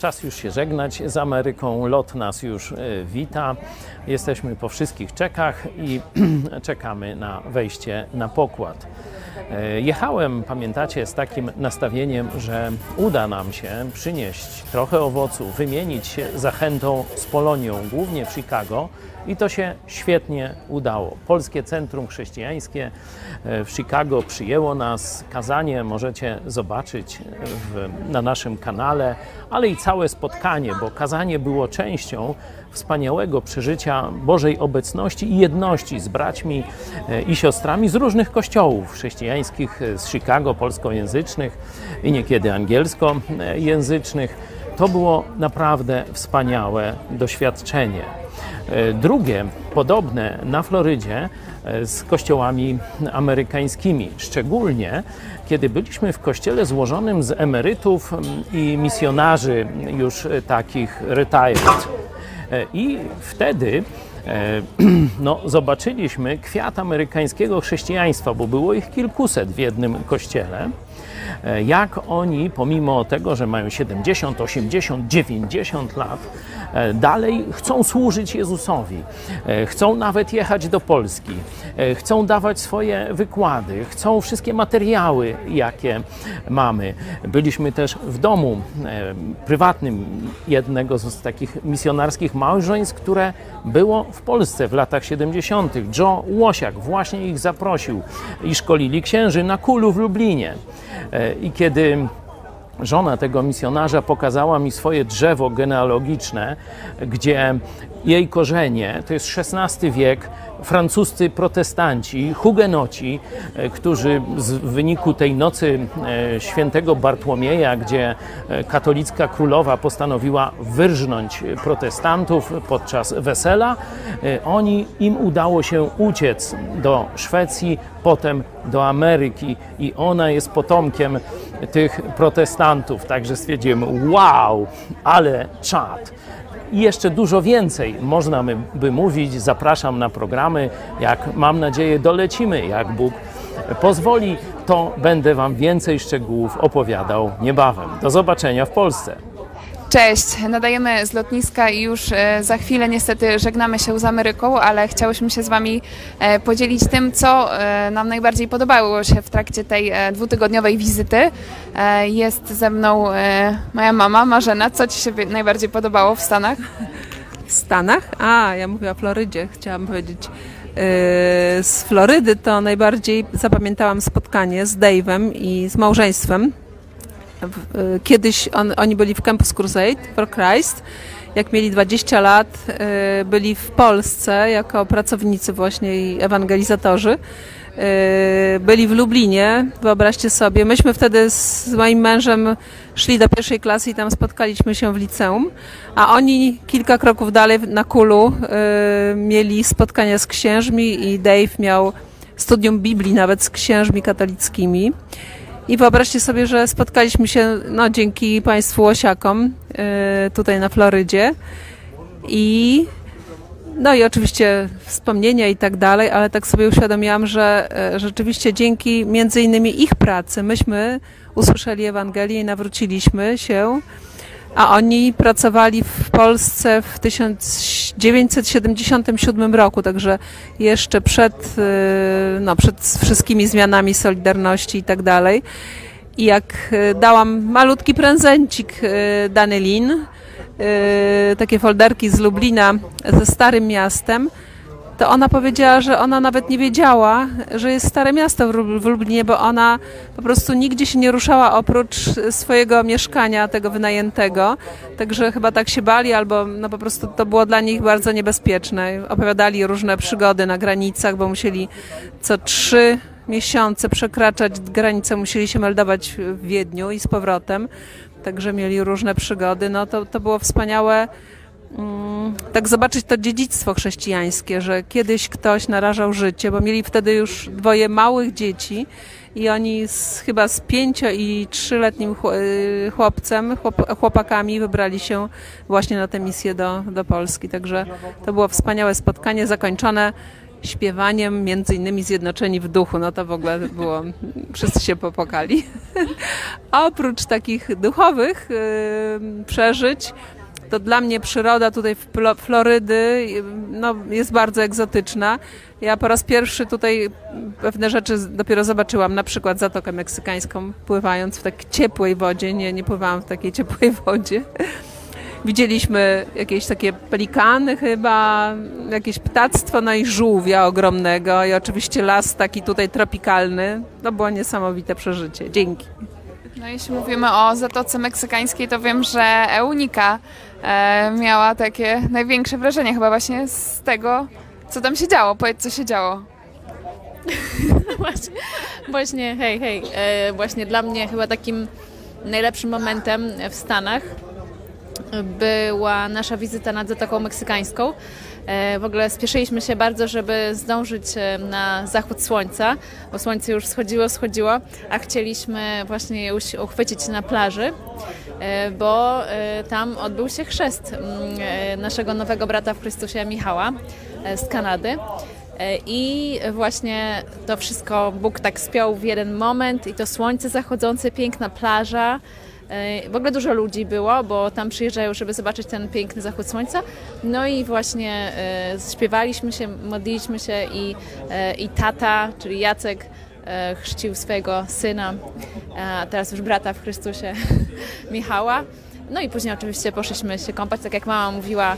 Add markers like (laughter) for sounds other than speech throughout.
Czas już się żegnać z Ameryką. Lot nas już e, wita. Jesteśmy po wszystkich czekach i (clears throat) czekamy na wejście na pokład. E, jechałem, pamiętacie, z takim nastawieniem, że uda nam się przynieść trochę owoców, wymienić się zachętą z Polonią, głównie w Chicago. I to się świetnie udało. Polskie Centrum Chrześcijańskie e, w Chicago przyjęło nas. Kazanie możecie zobaczyć w, na naszym kanale, ale i całe spotkanie, bo kazanie było częścią wspaniałego przeżycia Bożej obecności i jedności z braćmi e, i siostrami z różnych kościołów chrześcijańskich z Chicago, polskojęzycznych i niekiedy angielskojęzycznych. To było naprawdę wspaniałe doświadczenie. E, drugie, podobne na Florydzie e, z kościołami amerykańskimi, szczególnie kiedy byliśmy w kościele złożonym z emerytów i misjonarzy już takich retired. E, I wtedy (clears throat) no, zobaczyliśmy kwiat amerykańskiego chrześcijaństwa, bo było ich kilkuset w jednym kościele. Jak oni, pomimo tego, że mają 70, 80, 90 lat, E, dalej chcą służyć Jezusowi, e, chcą nawet jechać do Polski, e, chcą dawać swoje wykłady, chcą wszystkie materiały, jakie mamy. Byliśmy też w domu prywatnym jednego z takich misjonarskich małżeństw, które było w Polsce w latach 70. Joe Łosiak właśnie ich zaprosił i szkolili księży na Kulu w Lublinie. I kiedy żona tego misjonarza pokazała mi swoje drzewo genealogiczne, gdzie jej korzenie to jest XVI wiek, francuscy protestanci, hugenoci, e, którzy w wyniku tej nocy e, świętego Bartłomieja, gdzie e, katolicka królowa postanowiła wyrżnąć protestantów podczas wesela, oni im udało się uciec do Szwecji, potem do Ameryki i ona jest potomkiem tych protestantów. Także stwierdziłem, wow, ale czad. I jeszcze dużo więcej można by mówić. Zapraszam na programy. Jak mam nadzieję dolecimy, jak Bóg pozwoli, to będę Wam więcej szczegółów opowiadał niebawem. Do zobaczenia w Polsce. Cześć, nadajemy z lotniska i już e, za chwilę niestety żegnamy się z Ameryką, ale chciałyśmy się z Wami e, podzielić tym, co e, nam najbardziej podobało się w trakcie tej dwutygodniowej wizyty. Jest ze mną moja mama Marzena. Co Ci się najbardziej podobało w Stanach? W Stanach? A, ja mówię o Florydzie. Chciałam powiedzieć z Florydy to najbardziej zapamiętałam spotkanie z Dave'em i z małżeństwem kiedyś on, oni byli w Campus Crusade for Christ. Jak mieli 20 lat, y, byli w Polsce jako pracownicy właśnie i ewangelizatorzy. Y, byli w Lublinie, wyobraźcie sobie. Myśmy wtedy z moim mężem szli do pierwszej klasy i tam spotkaliśmy się w liceum, a oni kilka kroków dalej na Kulu mieli spotkania z księżmi i Dave miał studium Biblii nawet z księżmi katolickimi. I wyobraźcie sobie, że spotkaliśmy się no, dzięki Państwu Osiakom yy, tutaj na Florydzie. I no i oczywiście wspomnienia i tak dalej, ale tak sobie uświadomiłam, że yy, rzeczywiście dzięki między innymi ich pracy myśmy usłyszeli Ewangelię i nawróciliśmy się a oni pracowali w Polsce w 1977 roku, także jeszcze przed, y, no, przed wszystkimi zmianami Solidarności i tak dalej. I jak y, dałam malutki prezencik y, Danylin, takie folderki z Lublina ze Starym Miastem, to ona powiedziała, że ona nawet nie wiedziała, że jest Stare Miasto w Lublinie, bo ona po prostu nigdzie się nie ruszała oprócz swojego mieszkania, tego wynajętego. Także chyba tak się bali, albo no po prostu to było dla nich bardzo niebezpieczne. Opowiadali różne przygody na granicach, bo musieli co trzy miesiące przekraczać granicę, musieli się meldować w Wiedniu i z powrotem. Także mieli różne przygody. No to, to było wspaniałe tak zobaczyć to dziedzictwo chrześcijańskie, że kiedyś ktoś narażał życie, bo mieli wtedy już dwoje małych dzieci i oni z, chyba z pięcio i trzyletnim y, chłopcem, chłopakami wybrali się właśnie na tę misję do, do Polski. Także to było wspaniałe spotkanie zakończone śpiewaniem, między innymi Zjednoczeni w duchu. No to w ogóle było, wszyscy się popokali. A (laughs) oprócz takich duchowych yy, przeżyć, to dla mnie przyroda tutaj w Florydy no, jest bardzo egzotyczna. Ja po raz pierwszy tutaj pewne rzeczy dopiero zobaczyłam, na przykład Zatokę Meksykańską, pływając w tak ciepłej wodzie. Nie, nie pływałam w takiej ciepłej (laughs) wodzie. Widzieliśmy jakieś takie pelikany chyba, jakieś ptactwo, no i żółwia ogromnego i oczywiście las taki tutaj tropikalny. To było niesamowite przeżycie. Dzięki. No jeśli mówimy o Zatoce Meksykańskiej, to wiem, że Eunika e, miała takie największe wrażenie chyba właśnie z tego, co tam się działo. Powiedz, co się działo. (laughs) właśnie, właśnie, hej, hej, e, właśnie dla mnie chyba takim najlepszym momentem w Stanach była nasza wizyta nad Zatoką Meksykańską. E, W ogóle spieszyliśmy się bardzo, żeby zdążyć e, na zachód słońca, bo słońce już schodziło, schodziło, a chcieliśmy właśnie uchwycić na plaży, e, bo tam odbył się chrzest mm, naszego nowego brata w Chrystusie Michała z Kanady. I właśnie to wszystko Bóg tak spiął w jeden moment i to słońce zachodzące, piękna plaża. E, W ogóle dużo ludzi było, bo tam przyjeżdżają, żeby zobaczyć ten piękny zachód słońca. No i właśnie e, śpiewaliśmy się, modliliśmy się i, e, i tata, czyli Jacek, chrzcił swojego syna, a teraz już brata w Chrystusie, (laughs) Michała. No i później oczywiście poszliśmy się kąpać, tak jak mama mówiła,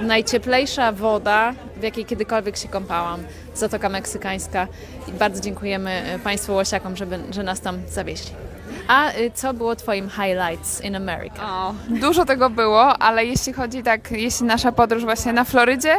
najcieplejsza woda, w jakiej kiedykolwiek się kąpałam, Zatoka Meksykańska. I bardzo dziękujemy Państwu Łosiakom, żeby, że nas tam zawieźli. A y, co było Twoim highlights in America? O, dużo tego było, ale jeśli chodzi tak, jeśli nasza podróż właśnie na Florydzie,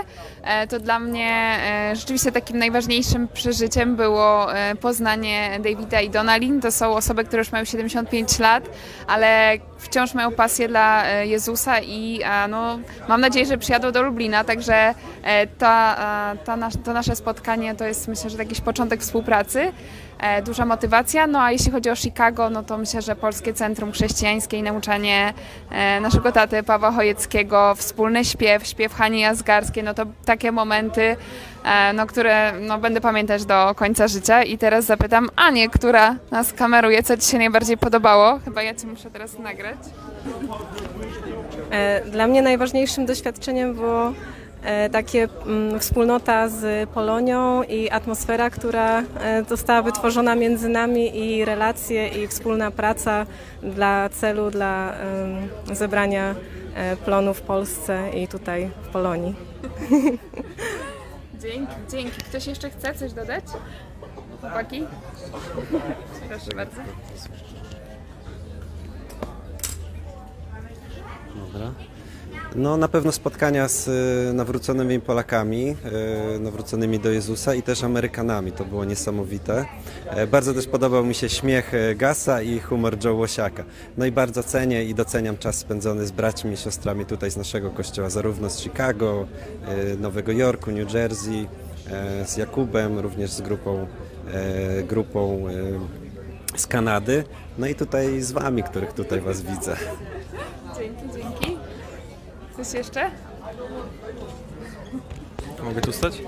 to dla mnie e, rzeczywiście takim najważniejszym przeżyciem było e, poznanie Davida i Donalin. To są osoby, które już mają 75 lat, ale wciąż mają pasję dla e, Jezusa i e, no, mam nadzieję, że przyjadą do Lublina, także e, ta, e, ta nas, to nasze spotkanie to jest myślę, że jakiś początek współpracy e, duża motywacja. No a jeśli chodzi o Chicago, no to myślę, że Polskie Centrum Chrześcijańskie i nauczanie e, naszego taty Pawła Chojeckiego, wspólny śpiew, śpiew Hani Jazgarskiej, no to takie momenty, e, no, które no, będę pamiętać do końca życia. I teraz zapytam Anię, która nas kameruje, co Ci się najbardziej podobało? Chyba ja Cię muszę teraz nagrać. E, Dla mnie najważniejszym doświadczeniem było e, takie mm, wspólnota z Polonią i atmosfera, która została wytworzona między nami i relacje i wspólna praca dla celu, dla zebrania plonu w Polsce i tutaj w Polonii. (laughs) Dzięki, dzięki. Ktoś jeszcze chce coś dodać? Chłopaki? Proszę bardzo. Dobra. No na pewno spotkania z y, nawróconymi Polakami, y, nawróconymi do Jezusa i też Amerykanami. To było niesamowite. E, Bardzo też podobał mi się śmiech e, Gasa i humor Joe Łosiaka. No i bardzo cenię i doceniam czas spędzony z braćmi i siostrami tutaj z naszego kościoła, zarówno z Chicago, e, Nowego Jorku, New Jersey, z Jakubem, również z grupą, grupą z Kanady. No i tutaj z Wami, których tutaj Was widzę. Coś jeszcze? Mogę tu stać?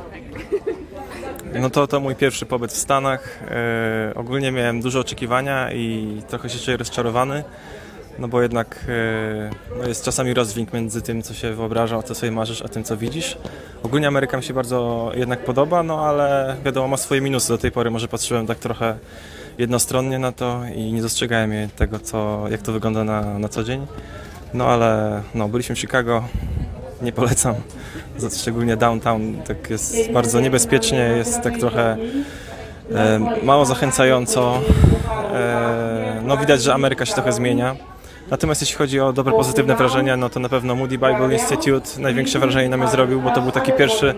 No to to mój pierwszy pobyt w Stanach. E, ogólnie miałem duże oczekiwania i trochę się czuję rozczarowany, no bo jednak e, no jest czasami rozdźwięk między tym, co się wyobraża, o co sobie marzysz, a tym, co widzisz. Ogólnie Ameryka mi się bardzo jednak podoba, no ale wiadomo, ma swoje minusy. Do tej pory może patrzyłem tak trochę jednostronnie na to i nie dostrzegałem tego, co, jak to wygląda na, na co dzień. No ale no, byliśmy w Chicago, nie polecam. Szczególnie downtown tak jest bardzo niebezpiecznie, jest tak trochę e, mało zachęcająco. E, no widać, że Ameryka się trochę zmienia. Natomiast jeśli chodzi o dobre, pozytywne wrażenia, no to na pewno Moody Bible Institute największe wrażenie na mnie zrobił, bo to był taki pierwszy,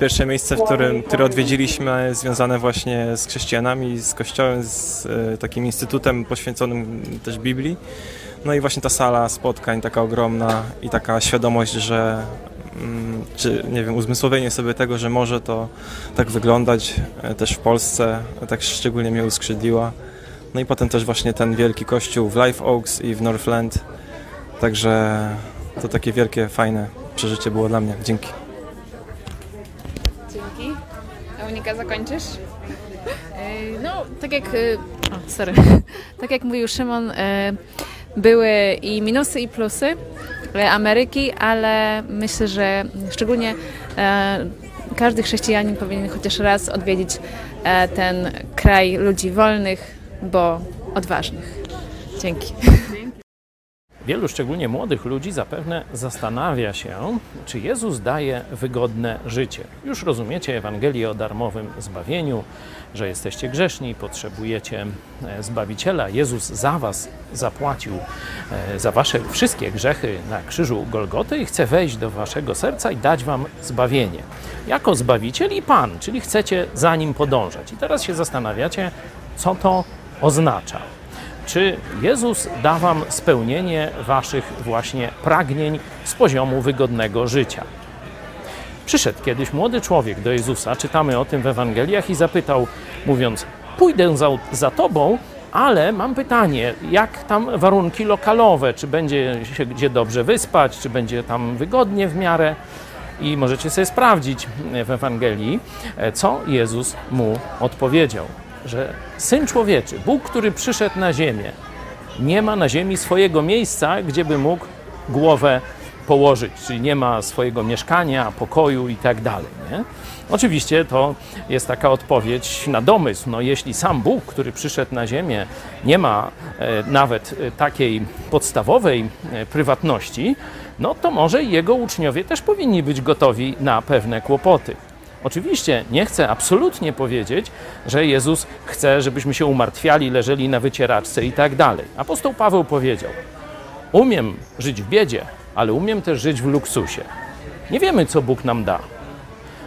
pierwsze miejsce, w którym, które odwiedziliśmy, związane właśnie z chrześcijanami, z kościołem, z e, takim instytutem poświęconym też Biblii. No i właśnie ta sala spotkań taka ogromna i taka świadomość, że mm, czy nie wiem, uzmysłowienie sobie tego, że może to tak wyglądać e, też w Polsce, tak szczególnie mnie uskrzydliła. No i potem też właśnie ten wielki kościół w Live Oaks i w Northland. Także to takie wielkie, fajne przeżycie było dla mnie. Dzięki. Dzięki. Monika, zakończysz? E, No, tak jak. e, O, sorry. (laughs) Tak jak mówił Szymon, e, były i minusy, i plusy e, Ameryki, ale myślę, że szczególnie e, każdy chrześcijanin powinien chociaż raz odwiedzić e, ten kraj ludzi wolnych, bo odważnych. Dzięki. (laughs) Wielu, szczególnie młodych ludzi, zapewne zastanawia się, czy Jezus daje wygodne życie. Już rozumiecie Ewangelię o darmowym zbawieniu, że jesteście grzeszni, potrzebujecie e, Zbawiciela. Jezus za Was zapłacił e, za Wasze wszystkie grzechy na krzyżu Golgoty i chce wejść do Waszego serca i dać Wam zbawienie. Jako Zbawiciel i Pan, czyli chcecie za Nim podążać. I teraz się zastanawiacie, co to oznacza. Czy Jezus da Wam spełnienie Waszych właśnie pragnień z poziomu wygodnego życia? Przyszedł kiedyś młody człowiek do Jezusa, czytamy o tym w Ewangeliach, i zapytał, mówiąc: Pójdę za, za Tobą, ale mam pytanie, jak tam warunki lokalowe? Czy będzie się gdzie dobrze wyspać, czy będzie tam wygodnie w miarę? I możecie sobie sprawdzić w Ewangelii, co Jezus mu odpowiedział. Że syn człowieczy, Bóg, który przyszedł na ziemię, nie ma na ziemi swojego miejsca, gdzie by mógł głowę położyć, czyli nie ma swojego mieszkania, pokoju i tak dalej. Oczywiście to jest taka odpowiedź na domysł. No, jeśli sam Bóg, który przyszedł na ziemię, nie ma e, nawet e, takiej podstawowej e, prywatności, no to może jego uczniowie też powinni być gotowi na pewne kłopoty. Oczywiście nie chcę absolutnie powiedzieć, że Jezus chce, żebyśmy się umartwiali, leżeli na wycieraczce i tak dalej. Apostoł Paweł powiedział: Umiem żyć w biedzie, ale umiem też żyć w luksusie. Nie wiemy, co Bóg nam da,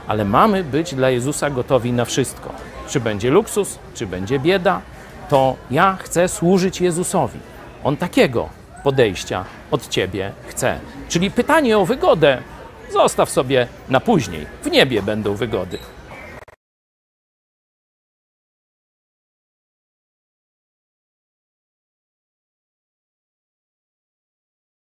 ale mamy być dla Jezusa gotowi na wszystko. Czy będzie luksus, czy będzie bieda, to ja chcę służyć Jezusowi. On takiego podejścia od ciebie chce. Czyli pytanie o wygodę zostaw sobie na później. W niebie będą wygody.